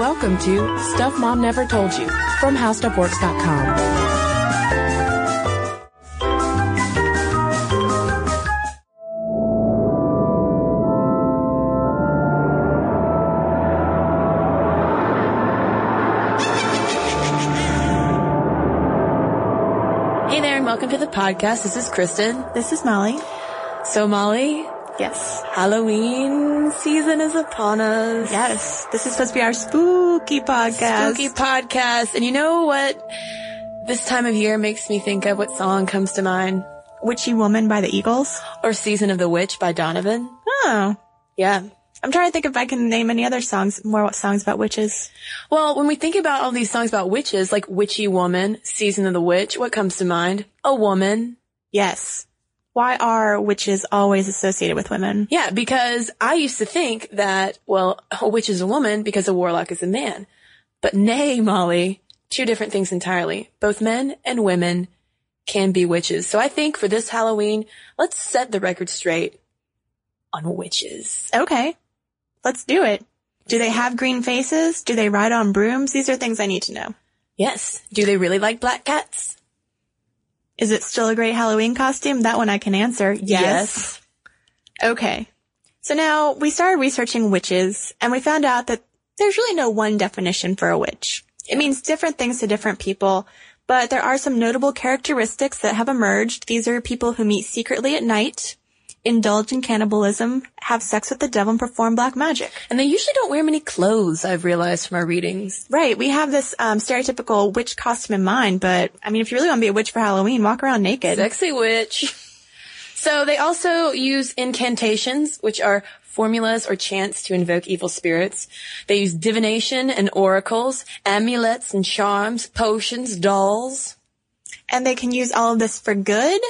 welcome to Stuff Mom Never Told You from HowStuffWorks.com. Hey there, and welcome to the podcast. This is Cristen. This is Molly. So, Molly, Yes. Halloween season is upon us. Yes. This is supposed to be our spooky podcast. Spooky podcast. And you know what this time of year makes me think of? What song comes to mind? Witchy Woman by the Eagles. Or Season of the Witch by Donovan. Oh. Yeah. I'm trying to think if I can name any other songs, more songs about witches. Well, when we think about all these songs about witches, like Witchy Woman, Season of the Witch, what comes to mind? A woman. Yes. Why are witches always associated with women? Yeah, because I used to think that, well, a witch is a woman because a warlock is a man. But nay, Molly, two different things entirely. Both men and women can be witches. So I think for this Halloween, let's set the record straight on witches. Okay. Let's do it. Do they have green faces? Do they ride on brooms? These are things I need to know. Yes. Do they really like black cats? Is it still a great Halloween costume? That one I can answer. Yes. Okay. So now we started researching witches and we found out that there's really no one definition for a witch. It means different things to different people, but there are some notable characteristics that have emerged. These are people who meet secretly at night, indulge in cannibalism, have sex with the devil, and perform black magic. And they usually don't wear many clothes, I've realized from our readings. Right. We have this um, stereotypical witch costume in mind, but I mean, if you really want to be a witch for Halloween, walk around naked. Sexy witch. So they also use incantations, which are formulas or chants to invoke evil spirits. They use divination and oracles, amulets and charms, potions, dolls. And they can use all of this for good,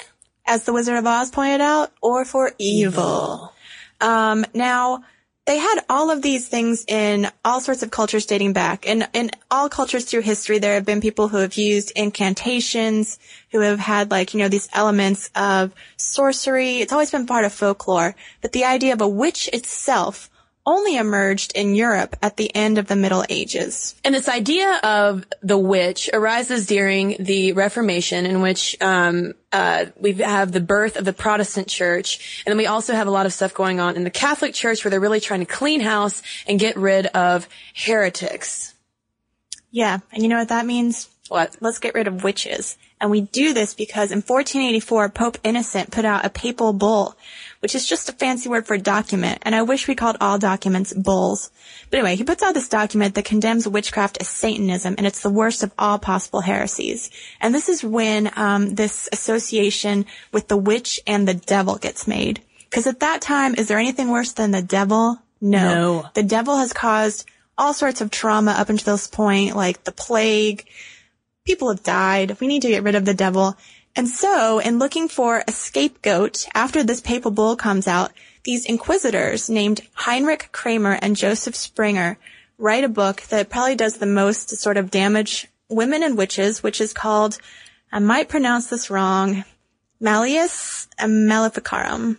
as the Wizard of Oz pointed out, or for evil. Um, now, they had all of these things in all sorts of cultures dating back. And in all cultures through history, there have been people who have used incantations, who have had like, you know, these elements of sorcery. It's always been part of folklore. But the idea of a witch itself only emerged in Europe at the end of the Middle Ages. And this idea of the witch arises during the Reformation, in which um, uh, we have the birth of the Protestant Church, and then we also have a lot of stuff going on in the Catholic Church, where they're really trying to clean house and get rid of heretics. Yeah. And you know what that means? What? Let's get rid of witches. And we do this because in 1484, Pope Innocent put out a papal bull, which is just a fancy word for document. And I wish we called all documents bulls. But anyway, he puts out this document that condemns witchcraft as Satanism, and it's the worst of all possible heresies. And this is when um, this association with the witch and the devil gets made. Because at that time, is there anything worse than the devil? No. No. The devil has caused all sorts of trauma up until this point, like the plague, people have died. We need to get rid of the devil. And so, in looking for a scapegoat, after this papal bull comes out, these inquisitors named Heinrich Kramer and Joseph Sprenger write a book that probably does the most to sort of damage women and witches, which is called, I might pronounce this wrong, Malleus Maleficarum,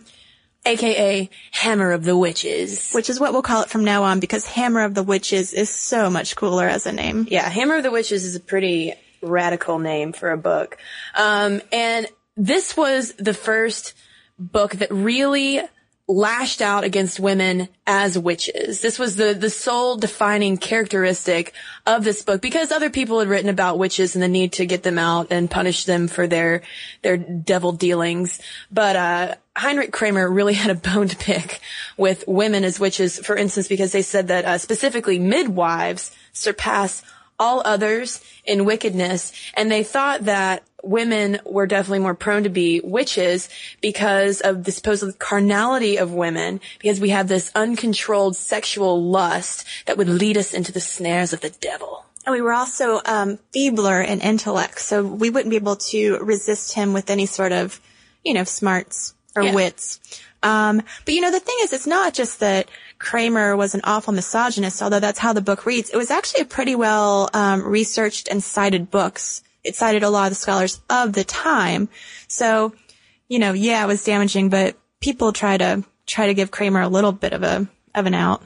AKA Hammer of the Witches. which is what we'll call it from now on because Hammer of the Witches is so much cooler as a name. Yeah, Hammer of the Witches is a pretty radical name for a book. Um, and this was the first book that really lashed out against women as witches. This was the, the sole defining characteristic of this book because other people had written about witches and the need to get them out and punish them for their, their devil dealings. But, uh, Heinrich Kramer really had a bone to pick with women as witches, for instance, because they said that, uh, specifically midwives surpass all others in wickedness. And they thought that women were definitely more prone to be witches because of the supposed carnality of women, because we have this uncontrolled sexual lust that would lead us into the snares of the devil. And we were also um, feebler in intellect, so we wouldn't be able to resist him with any sort of, you know, smarts or Yeah. wits. Um, but you know, the thing is, it's not just that Kramer was an awful misogynist, although that's how the book reads. It was actually a pretty well um, researched and cited books. It cited a lot of the scholars of the time. So, you know, yeah, it was damaging, but people try to try to give Kramer a little bit of a of an out.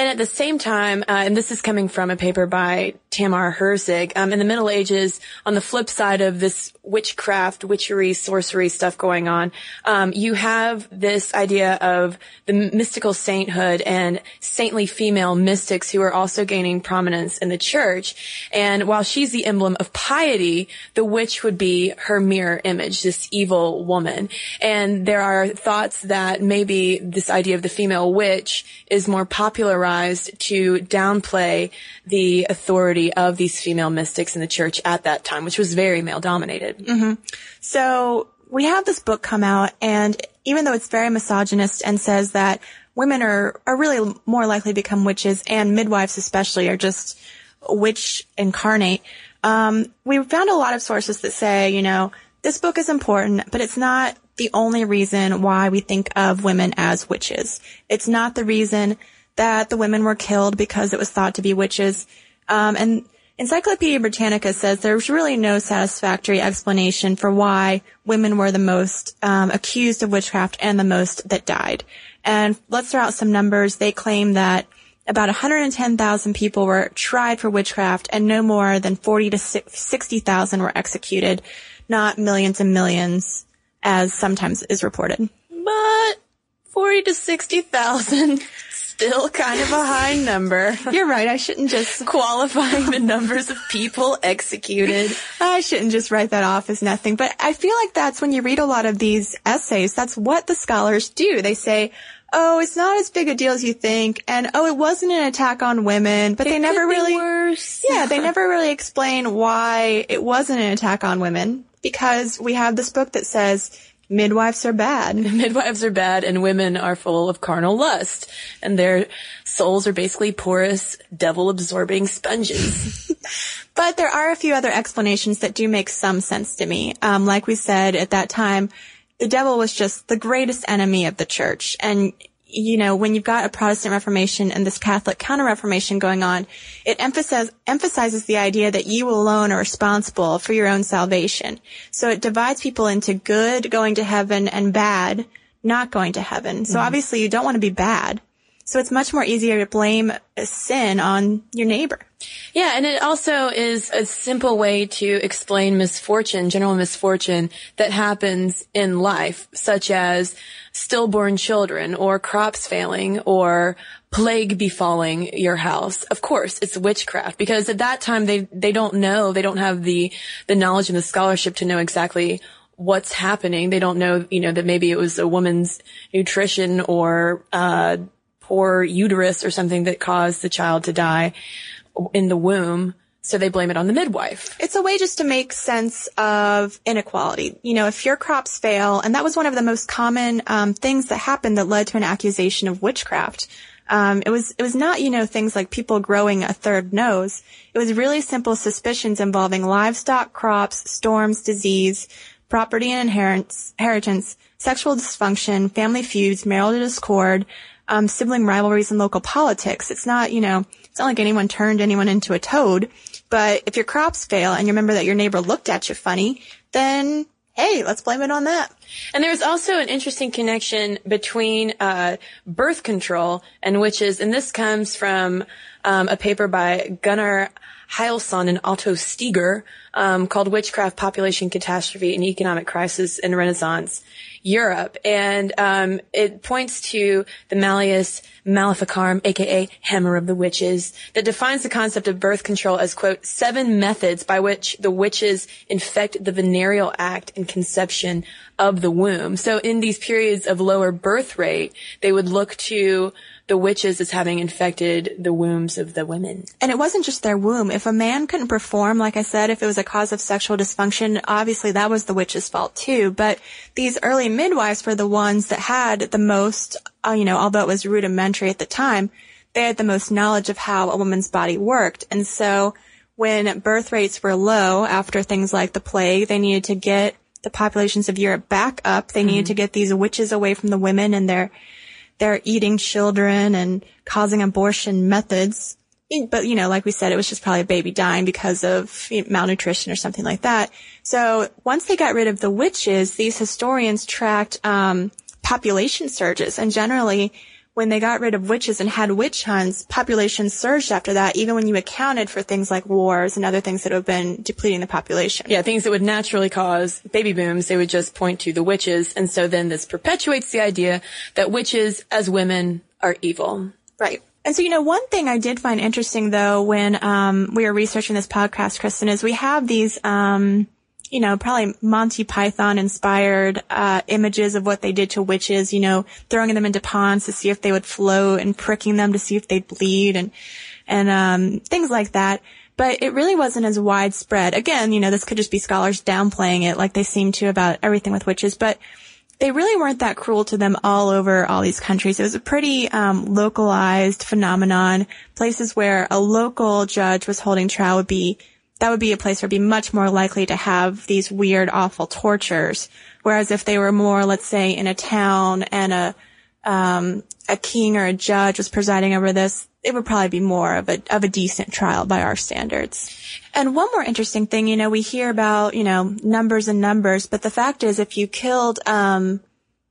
And at the same time, uh, and this is coming from a paper by Tamar Herzig, um, in the Middle Ages, on the flip side of this witchcraft, witchery, sorcery stuff going on, um, you have this idea of the mystical sainthood and saintly female mystics who are also gaining prominence in the church. And while she's the emblem of piety, the witch would be her mirror image, this evil woman. And there are thoughts that maybe this idea of the female witch is more popularized to downplay the authority of these female mystics in the church at that time, which was very male dominated. Mm-hmm. So we have this book come out and even though it's very misogynist and says that women are, are really more likely to become witches and midwives especially are just witch incarnate, um, we found a lot of sources that say, you know, this book is important, but it's not the only reason why we think of women as witches. It's not the reason that the women were killed because it was thought to be witches. Um, and Encyclopedia Britannica says there's really no satisfactory explanation for why women were the most um, accused of witchcraft and the most that died. And let's throw out some numbers. They claim that about 110,000 people were tried for witchcraft and no more than 40 to 60,000 were executed, not millions and millions as sometimes is reported. But 40 to 60,000 still kind of a high number. You're right. I shouldn't just qualifying the numbers of people executed. I shouldn't just write that off as nothing. But I feel like that's when you read a lot of these essays, that's what the scholars do. They say, oh, it's not as big a deal as you think, and oh, it wasn't an attack on women, but it they never really, worse. yeah, they never really explain why it wasn't an attack on women because we have this book that says midwives are bad. Midwives are bad and women are full of carnal lust and their souls are basically porous, devil absorbing sponges. but there are a few other explanations that do make some sense to me. Um, like we said at that time, the devil was just the greatest enemy of the church and you know, when you've got a Protestant Reformation and this Catholic Counter-Reformation going on, it emphasizes, emphasizes the idea that you alone are responsible for your own salvation. So it divides people into good, going to heaven, and bad, not going to heaven. So mm-hmm. obviously you don't want to be bad. So it's much more easier to blame a sin on your neighbor. Yeah, and it also is a simple way to explain misfortune, general misfortune that happens in life, such as stillborn children or crops failing or plague befalling your house. Of course, it's witchcraft because at that time they, they don't know, they don't have the, the knowledge and the scholarship to know exactly what's happening. They don't know, you know, that maybe it was a woman's nutrition or, uh, poor uterus or something that caused the child to die in the womb. So they blame it on the midwife. It's a way just to make sense of inequality. You know, if your crops fail, and that was one of the most common um, things that happened that led to an accusation of witchcraft. Um, it was it was not you know things like people growing a third nose. It was really simple suspicions involving livestock, crops, storms, disease, property and inheritance sexual dysfunction, family feuds, marital discord, um, sibling rivalries, and local politics. It's not you know it's not like anyone turned anyone into a toad. But if your crops fail and you remember that your neighbor looked at you funny, then hey, let's blame it on that. And there's also an interesting connection between uh, birth control and witches, and this comes from um, a paper by Gunnar Heinsohn and Otto Steiger um, called "Witchcraft: Population Catastrophe and Economic Crisis in Renaissance Europe," and um, it points to the Malleus Maleficarum, aka Hammer of the Witches, that defines the concept of birth control as, quote, seven methods by which the witches infect the venereal act and conception of the womb. So in these periods of lower birth rate, they would look to the witches as having infected the wombs of the women. And it wasn't just their womb. If a man couldn't perform, like I said, if it was a cause of sexual dysfunction, obviously that was the witch's fault too. But these early midwives were the ones that had the most, uh, you know, although it was rudimentary at the time, they had the most knowledge of how a woman's body worked. And so when birth rates were low after things like the plague, they needed to get the populations of Europe back up. They mm-hmm. needed to get these witches away from the women and their they're eating children and causing abortion methods. But, you know, like we said, it was just probably a baby dying because of malnutrition or something like that. So once they got rid of the witches, these historians tracked um, population surges. And generally, when they got rid of witches and had witch hunts, populations surged after that, even when you accounted for things like wars and other things that have been depleting the population. Yeah, things that would naturally cause baby booms, they would just point to the witches. And so then this perpetuates the idea that witches as women are evil. Right. And so, you know, one thing I did find interesting though when um, we were researching this podcast, Cristen, is we have these um, you know, probably Monty Python inspired uh, images of what they did to witches, you know, throwing them into ponds to see if they would float and pricking them to see if they'd bleed and and um, things like that. But it really wasn't as widespread. Again, you know, this could just be scholars downplaying it like they seem to about everything with witches, but they really weren't that cruel to them all over all these countries. It was a pretty um, localized phenomenon. Places where a local judge was holding trial would be that would be a place where it'd be much more likely to have these weird, awful tortures. Whereas if they were more, let's say, in a town and a um, a king or a judge was presiding over this, it would probably be more of a of a decent trial by our standards. And one more interesting thing, you know, we hear about you know numbers and numbers, but the fact is, if you killed um,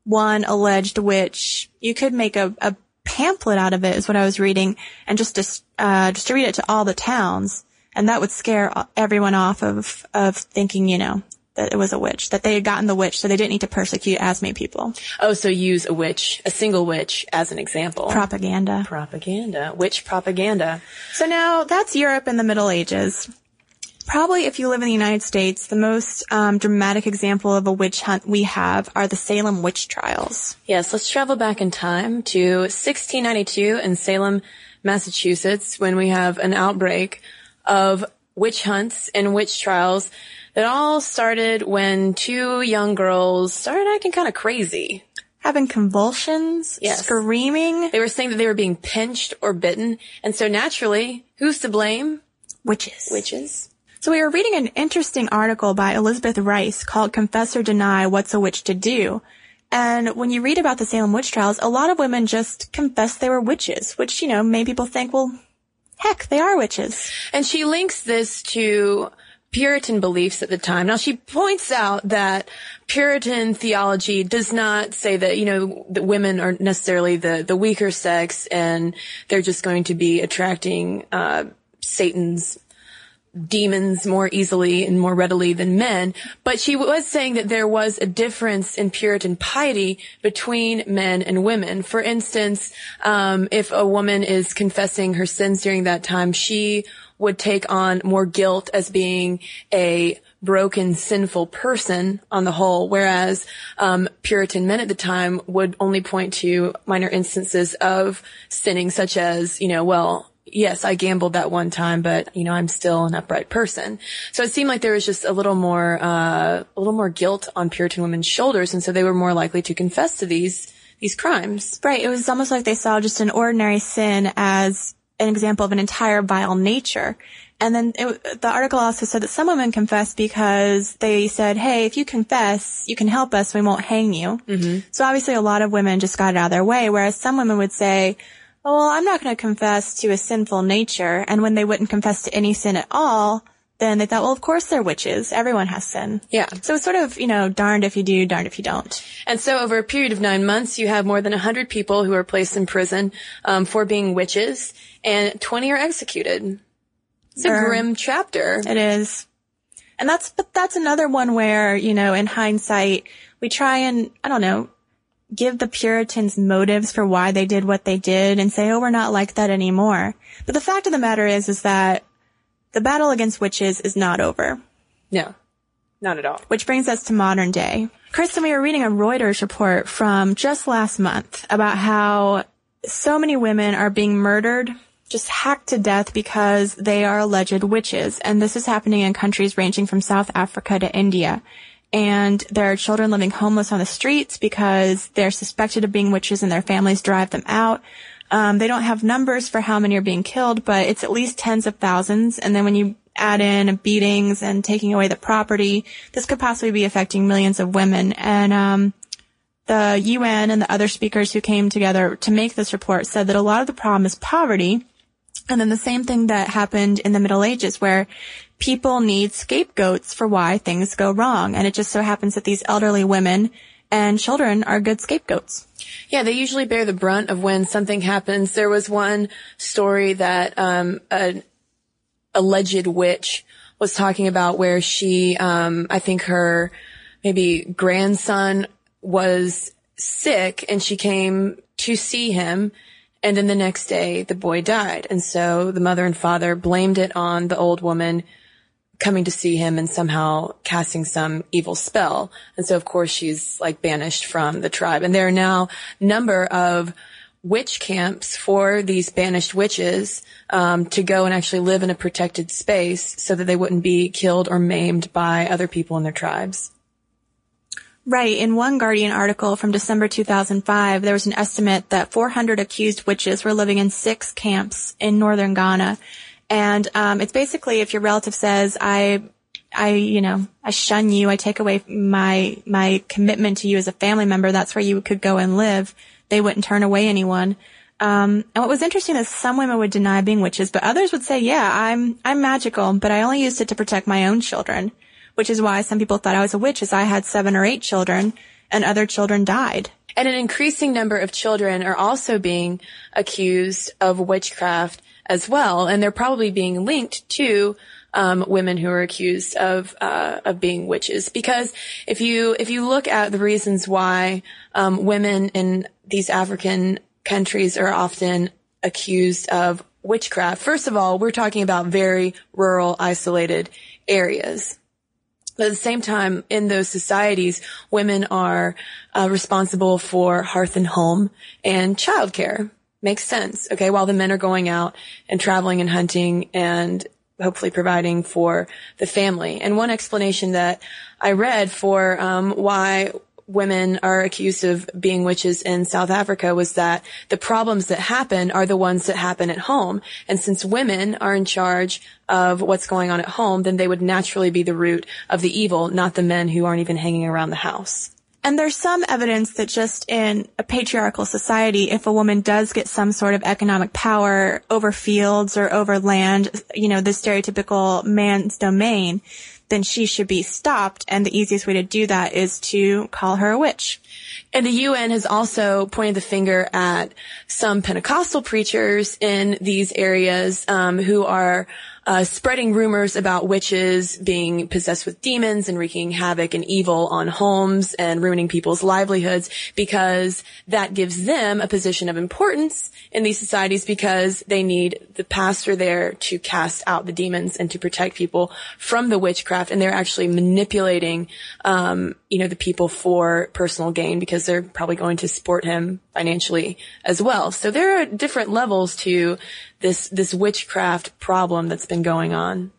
one alleged witch, you could make a, a pamphlet out of it, is what I was reading, and just dis- uh, distribute it to all the towns and that would scare everyone off of of thinking, you know, that it was a witch, that they had gotten the witch, so they didn't need to persecute as many people. Oh, so use a witch, a single witch, as an example. Propaganda. Propaganda. Witch propaganda. So now that's Europe in the Middle Ages. Probably if you live in the United States, the most um, dramatic example of a witch hunt we have are the Salem witch trials. Yes, let's travel back in time to 1692 in Salem, Massachusetts, when we have an outbreak of witch hunts and witch trials that all started when two young girls started acting kind of crazy. Having convulsions, yes. screaming. They were saying that they were being pinched or bitten. And so naturally, who's to blame? Witches. Witches. So we were reading an interesting article by Elizabeth Reis called Confess or Deny What's a Witch to Do. And when you read about the Salem witch trials, a lot of women just confess they were witches, which, you know, made people think, well, Heck, they are witches. And she links this to Puritan beliefs at the time. Now she points out that Puritan theology does not say that, you know, that women are necessarily the, the weaker sex and they're just going to be attracting, uh, Satan's demons more easily and more readily than men. But she was saying that there was a difference in Puritan piety between men and women. For instance, um, if a woman is confessing her sins during that time, she would take on more guilt as being a broken, sinful person on the whole, whereas um, Puritan men at the time would only point to minor instances of sinning, such as, you know, well, yes, I gambled that one time, but you know, I'm still an upright person. So it seemed like there was just a little more, uh, a little more guilt on Puritan women's shoulders. And so they were more likely to confess to these, these crimes. Right. It was almost like they saw just an ordinary sin as an example of an entire vile nature. And then it, the article also said that some women confessed because they said, "Hey, if you confess, you can help us. We won't hang you." Mm-hmm. So obviously, a lot of women just got it out of their way. Whereas some women would say, oh, well, I'm not going to confess to a sinful nature. And when they wouldn't confess to any sin at all, then they thought, well, of course they're witches. Everyone has sin. Yeah. So it's sort of, you know, darned if you do, darned if you don't. And so over a period of nine months, you have more than 100 people who are placed in prison um, for being witches, and 20 are executed. It's a grim chapter. It is. And that's, but that's another one where, you know, in hindsight, we try and, I don't know, give the Puritans motives for why they did what they did and say, oh, we're not like that anymore. But the fact of the matter is, is that the battle against witches is not over. No, not at all. Which brings us to modern day. Cristen, we were reading a Reuters report from just last month about how so many women are being murdered, just hacked to death because they are alleged witches. And this is happening in countries ranging from South Africa to India and there are children living homeless on the streets because they're suspected of being witches and their families drive them out. Um, they don't have numbers for how many are being killed, but it's at least tens of thousands. And then when you add in beatings and taking away the property, this could possibly be affecting millions of women. And um, the UN and the other speakers who came together to make this report said that a lot of the problem is poverty. And then the same thing that happened in the Middle Ages where people need scapegoats for why things go wrong. And it just so happens that these elderly women and children are good scapegoats. Yeah, they usually bear the brunt of when something happens. There was one story that um, an alleged witch was talking about where she, um, I think her maybe grandson was sick and she came to see him. And then the next day the boy died. And so the mother and father blamed it on the old woman coming to see him and somehow casting some evil spell. And so of course she's like banished from the tribe. And there are now number of witch camps for these banished witches um, to go and actually live in a protected space so that they wouldn't be killed or maimed by other people in their tribes. Right. In one Guardian article from December 2005, there was an estimate that 400 accused witches were living in six camps in northern Ghana. And um, it's basically if your relative says, "I, I, you know, I shun you. I take away my my commitment to you as a family member. That's where you could go and live." They wouldn't turn away anyone. Um, and what was interesting is some women would deny being witches, but others would say, "Yeah, I'm I'm magical, but I only used it to protect my own children." Which is why some people thought I was a witch, as I had seven or eight children, and other children died. And an increasing number of children are also being accused of witchcraft as well, and they're probably being linked to um, women who are accused of uh, of being witches. Because if you if you look at the reasons why um, women in these African countries are often accused of witchcraft, first of all, we're talking about very rural, isolated areas. But at the same time, in those societies, women are uh, responsible for hearth and home and childcare. Makes sense. Okay. While the men are going out and traveling and hunting and hopefully providing for the family. And one explanation that I read for um, why women are accused of being witches in South Africa was that the problems that happen are the ones that happen at home. And since women are in charge of what's going on at home, then they would naturally be the root of the evil, not the men who aren't even hanging around the house. And there's some evidence that just in a patriarchal society, if a woman does get some sort of economic power over fields or over land, you know, the stereotypical man's domain, then she should be stopped. And the easiest way to do that is to call her a witch. And the UN has also pointed the finger at some Pentecostal preachers in these areas um, who are uh, spreading rumors about witches being possessed with demons and wreaking havoc and evil on homes and ruining people's livelihoods because that gives them a position of importance in these societies because they need the pastor there to cast out the demons and to protect people from the witchcraft. And they're actually manipulating um, you know the people for personal gain because they're probably going to support him financially as well so there are different levels to this this witchcraft problem that's been going on.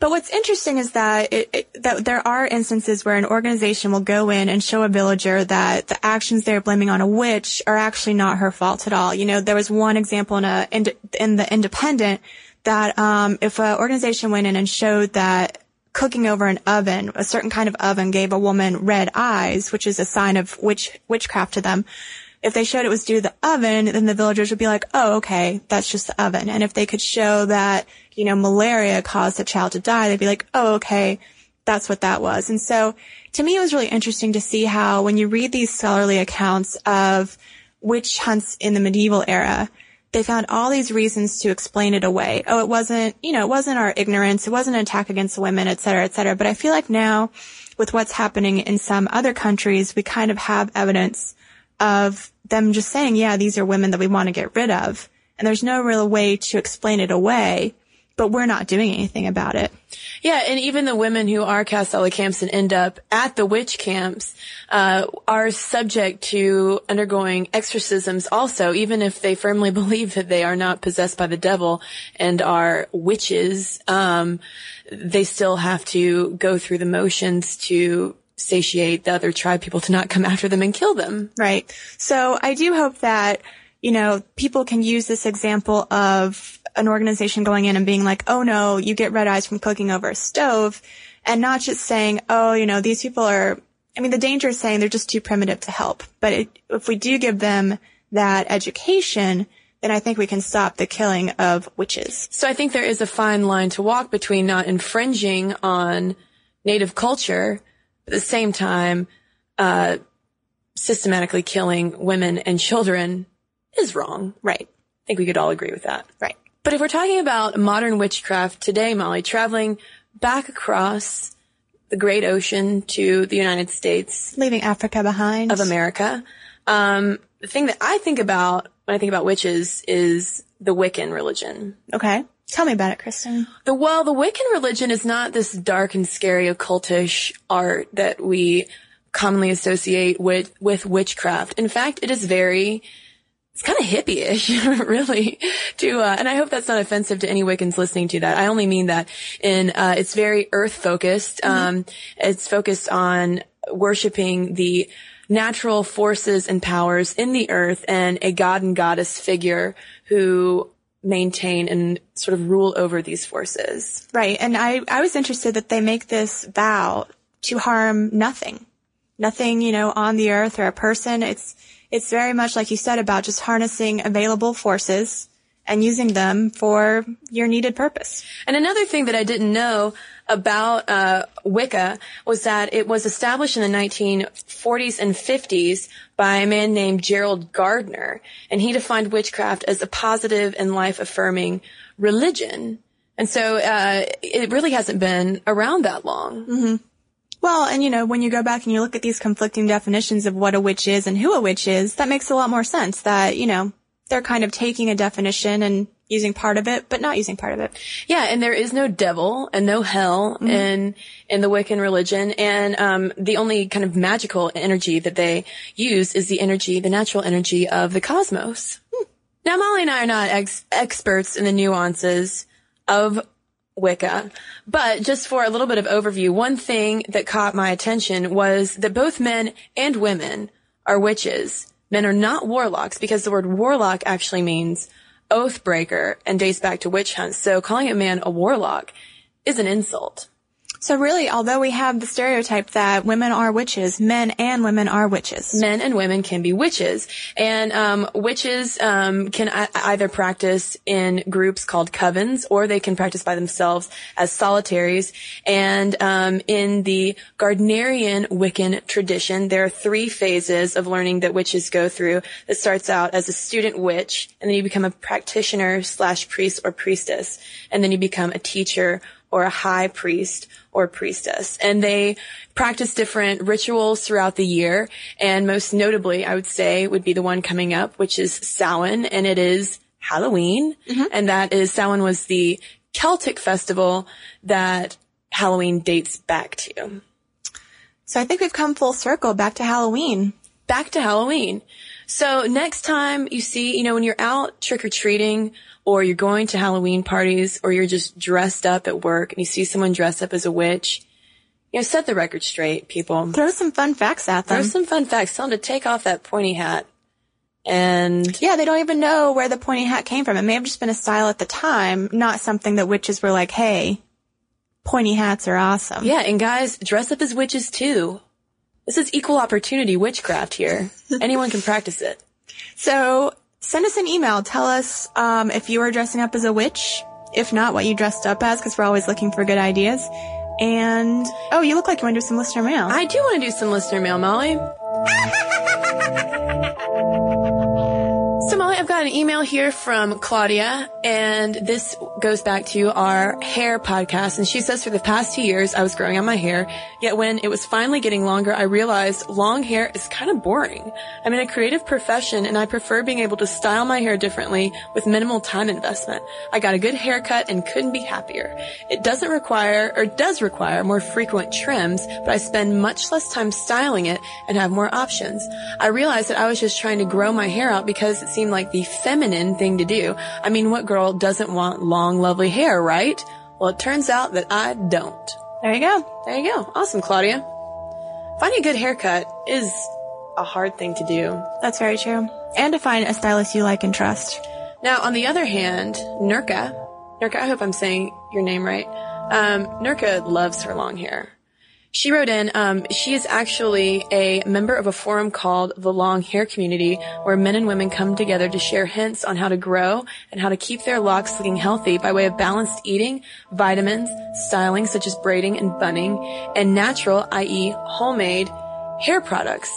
But what's interesting is that it, it, that there are instances where an organization will go in and show a villager that the actions they're blaming on a witch are actually not her fault at all. You know, there was one example in a in, in the Independent that um, if an organization went in and showed that cooking over an oven, a certain kind of oven gave a woman red eyes, which is a sign of witch witchcraft to them, if they showed it was due to the oven, then the villagers would be like, oh, okay, that's just the oven. And if they could show that, you know, malaria caused the child to die, they'd be like, oh, okay, that's what that was. And so to me, it was really interesting to see how when you read these scholarly accounts of witch hunts in the medieval era, they found all these reasons to explain it away. Oh, it wasn't, you know, it wasn't our ignorance. It wasn't an attack against women, et cetera, et cetera. But I feel like now with what's happening in some other countries, we kind of have evidence of them just saying, yeah, these are women that we want to get rid of. And there's no real way to explain it away, but we're not doing anything about it. Yeah, and even the women who are cast out of the camps and end up at the witch camps uh, are subject to undergoing exorcisms also, even if they firmly believe that they are not possessed by the devil and are witches. Um, they still have to go through the motions to satiate the other tribe people to not come after them and kill them. Right. So I do hope that, you know, people can use this example of an organization going in and being like, oh no, you get red eyes from cooking over a stove and not just saying, oh, you know, these people are, I mean, the danger is saying they're just too primitive to help. But it, if we do give them that education, then I think we can stop the killing of witches. So I think there is a fine line to walk between not infringing on native culture at the same time, uh, systematically killing women and children is wrong. Right. I think we could all agree with that. Right. But if we're talking about modern witchcraft today, Molly, traveling back across the great ocean to the United States Leaving Africa behind. of America, um, the thing that I think about when I think about witches is the Wiccan religion. Okay. Tell me about it, Cristen. Well, the Wiccan religion is not this dark and scary occultish art that we commonly associate with with witchcraft. In fact, it is very it's kind of hippie-ish, really. To uh, and I hope that's not offensive to any Wiccans listening to that. I only mean that in uh, it's very earth focused. Um, it's focused on worshiping the natural forces and powers in the earth and a god and goddess figure who maintain and sort of rule over these forces. Right. And I, I was interested that they make this vow to harm nothing. Nothing, you know, on the earth or a person. It's, it's very much like you said about just harnessing available forces and using them for your needed purpose. And another thing that I didn't know about uh, Wicca was that it was established in the 1940s and 50s by a man named Gerald Gardner, and he defined witchcraft as a positive and life-affirming religion. And so uh, it really hasn't been around that long. Well, and you know, when you go back and you look at these conflicting definitions of what a witch is and who a witch is, that makes a lot more sense that, you know, they're kind of taking a definition and using part of it, but not using part of it. Yeah, and there is no devil and no hell in in the Wiccan religion, and um, the only kind of magical energy that they use is the energy, the natural energy of the cosmos. Hmm. Now, Molly and I are not ex- experts in the nuances of Wicca, but just for a little bit of overview, one thing that caught my attention was that both men and women are witches. Men are not warlocks because the word warlock actually means oath breaker and dates back to witch hunts. So calling a man a warlock is an insult. So really, although we have the stereotype that women are witches, men and women are witches. Men and women can be witches, and um, witches um, can either practice in groups called covens, or they can practice by themselves as solitaries. And um, in the Gardnerian Wiccan tradition, there are three phases of learning that witches go through. That starts out as a student witch, and then you become a practitioner slash priest or priestess, and then you become a teacher or a high priest or priestess. And they practice different rituals throughout the year. And most notably, I would say would be the one coming up, which is Samhain. And it is Halloween. Mm-hmm. And that is, Samhain was the Celtic festival that Halloween dates back to. So I think we've come full circle back to Halloween. back to Halloween. So next time you see, you know, when you're out trick or treating or you're going to Halloween parties or you're just dressed up at work and you see someone dressed up as a witch, you know, set the record straight, people. Throw some fun facts at them. There's some fun facts. Tell them to take off that pointy hat. And yeah, they don't even know where the pointy hat came from. It may have just been a style at the time, not something that witches were like, hey, pointy hats are awesome. yeah, and guys, dress up as witches too. This is equal opportunity witchcraft here. Anyone can practice it. So send us an email. Tell us um, if you are dressing up as a witch. If not, what you dressed up as, because we're always looking for good ideas. And oh, you look like you want to do some listener mail. I do want to do some listener mail, Molly. Molly, I've got an email here from Claudia, and this goes back to our hair podcast. And she says, for the past two years, I was growing out my hair. Yet when it was finally getting longer, I realized long hair is kind of boring. I'm in a creative profession, and I prefer being able to style my hair differently with minimal time investment. I got a good haircut and couldn't be happier. It doesn't require, or does require, more frequent trims, but I spend much less time styling it and have more options. I realized that I was just trying to grow my hair out because it seemed like the feminine thing to do. I mean, what girl doesn't want long, lovely hair, right? Well, it turns out that I don't. there you go. There you go. Awesome, Claudia. Finding a good haircut is a hard thing to do. That's very true. And to find a stylist you like and trust. Now, on the other hand, Nurka, Nurka, I hope I'm saying your name right. Um, Nurka loves her long hair. She wrote in, um, she is actually a member of a forum called the Long Hair Community, where men and women come together to share hints on how to grow and how to keep their locks looking healthy by way of balanced eating, vitamins, styling such as braiding and bunning, and natural, i.e. homemade, hair products.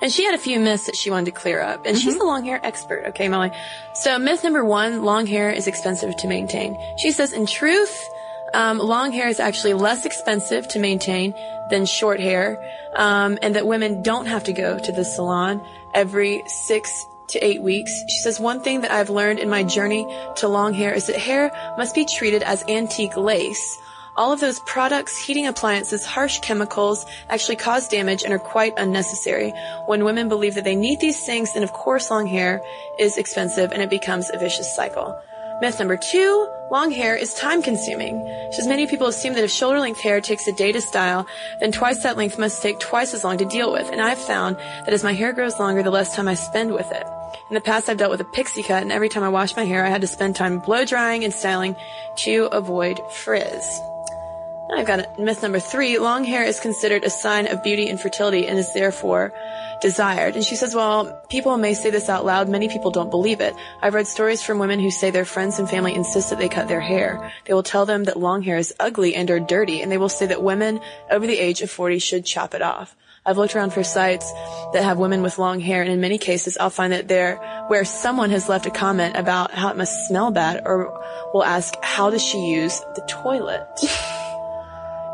And she had a few myths that she wanted to clear up. And she's a long hair expert. Okay, Molly. So myth number one, long hair is expensive to maintain. She says, in truth, um, long hair is actually less expensive to maintain than short hair, um, and that women don't have to go to the salon every six to eight weeks. She says, one thing that I've learned in my journey to long hair is that hair must be treated as antique lace. All of those products, heating appliances, harsh chemicals actually cause damage and are quite unnecessary. When women believe that they need these things, then of course long hair is expensive and it becomes a vicious cycle. Myth number two, long hair is time consuming. Says many people assume that if shoulder length hair takes a day to style, then twice that length must take twice as long to deal with. And I've found that as my hair grows longer, the less time I spend with it. In the past, I've dealt with a pixie cut, and every time I washed my hair, I had to spend time blow drying and styling to avoid frizz. I've got myth number three. Long hair is considered a sign of beauty and fertility and is therefore desired. And she says, well, people may say this out loud. Many people don't believe it. I've read stories from women who say their friends and family insist that they cut their hair. They will tell them that long hair is ugly and or dirty, and they will say that women over the age of 40 should chop it off. I've looked around for sites that have women with long hair, and in many cases, I'll find that they're where someone has left a comment about how it must smell bad, or will ask, how does she use the toilet?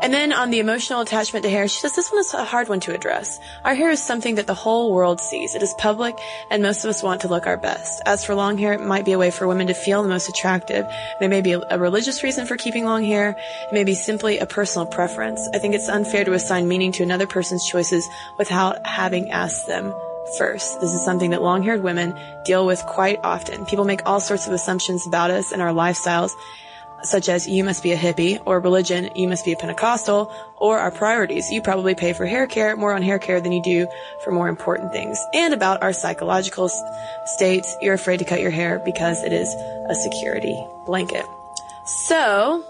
And then on the emotional attachment to hair, she says this one is a hard one to address. Our hair is something that the whole world sees. It is public, and most of us want to look our best. As for long hair, it might be a way for women to feel the most attractive. There may be a religious reason for keeping long hair. It may be simply a personal preference. I think it's unfair to assign meaning to another person's choices without having asked them first. This is something that long-haired women deal with quite often. People make all sorts of assumptions about us and our lifestyles, such as you must be a hippie, or religion, you must be a Pentecostal, or our priorities. You probably pay for hair care, more on hair care than you do for more important things. And about our psychological states, you're afraid to cut your hair because it is a security blanket. So,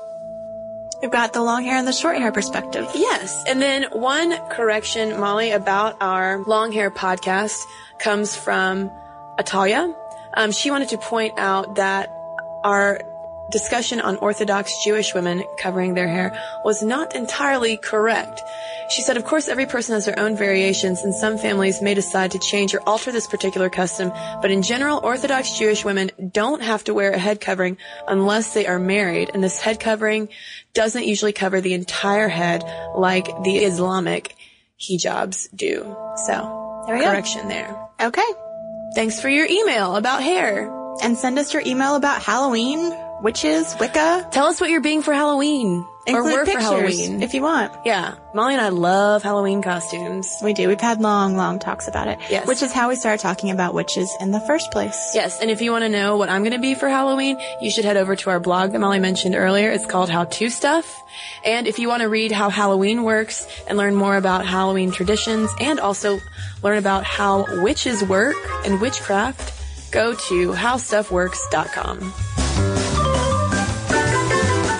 We've got the long hair and the short hair perspective. Yes. And then one correction, Molly, about our long hair podcast comes from Atalia. Um, she wanted to point out that our discussion on Orthodox Jewish women covering their hair was not entirely correct. She said, of course, every person has their own variations and some families may decide to change or alter this particular custom, but in general, Orthodox Jewish women don't have to wear a head covering unless they are married, and this head covering doesn't usually cover the entire head like the Islamic hijabs do. So, There we go. correction there. Okay. Thanks for your email about hair. And send us your email about Halloween, witches, Wicca. Tell us what you're being for Halloween. or Include were pictures for Halloween. if you want. yeah. Molly and I love Halloween costumes. We do. We've had long, long talks about it. Yes. Which is how we started talking about witches in the first place. Yes, and if you want to know what I'm going to be for Halloween, you should head over to our blog that Molly mentioned earlier. It's called How To Stuff. And if you want to read how Halloween works and learn more about Halloween traditions and also learn about how witches work and witchcraft, go to howstuffworks.com.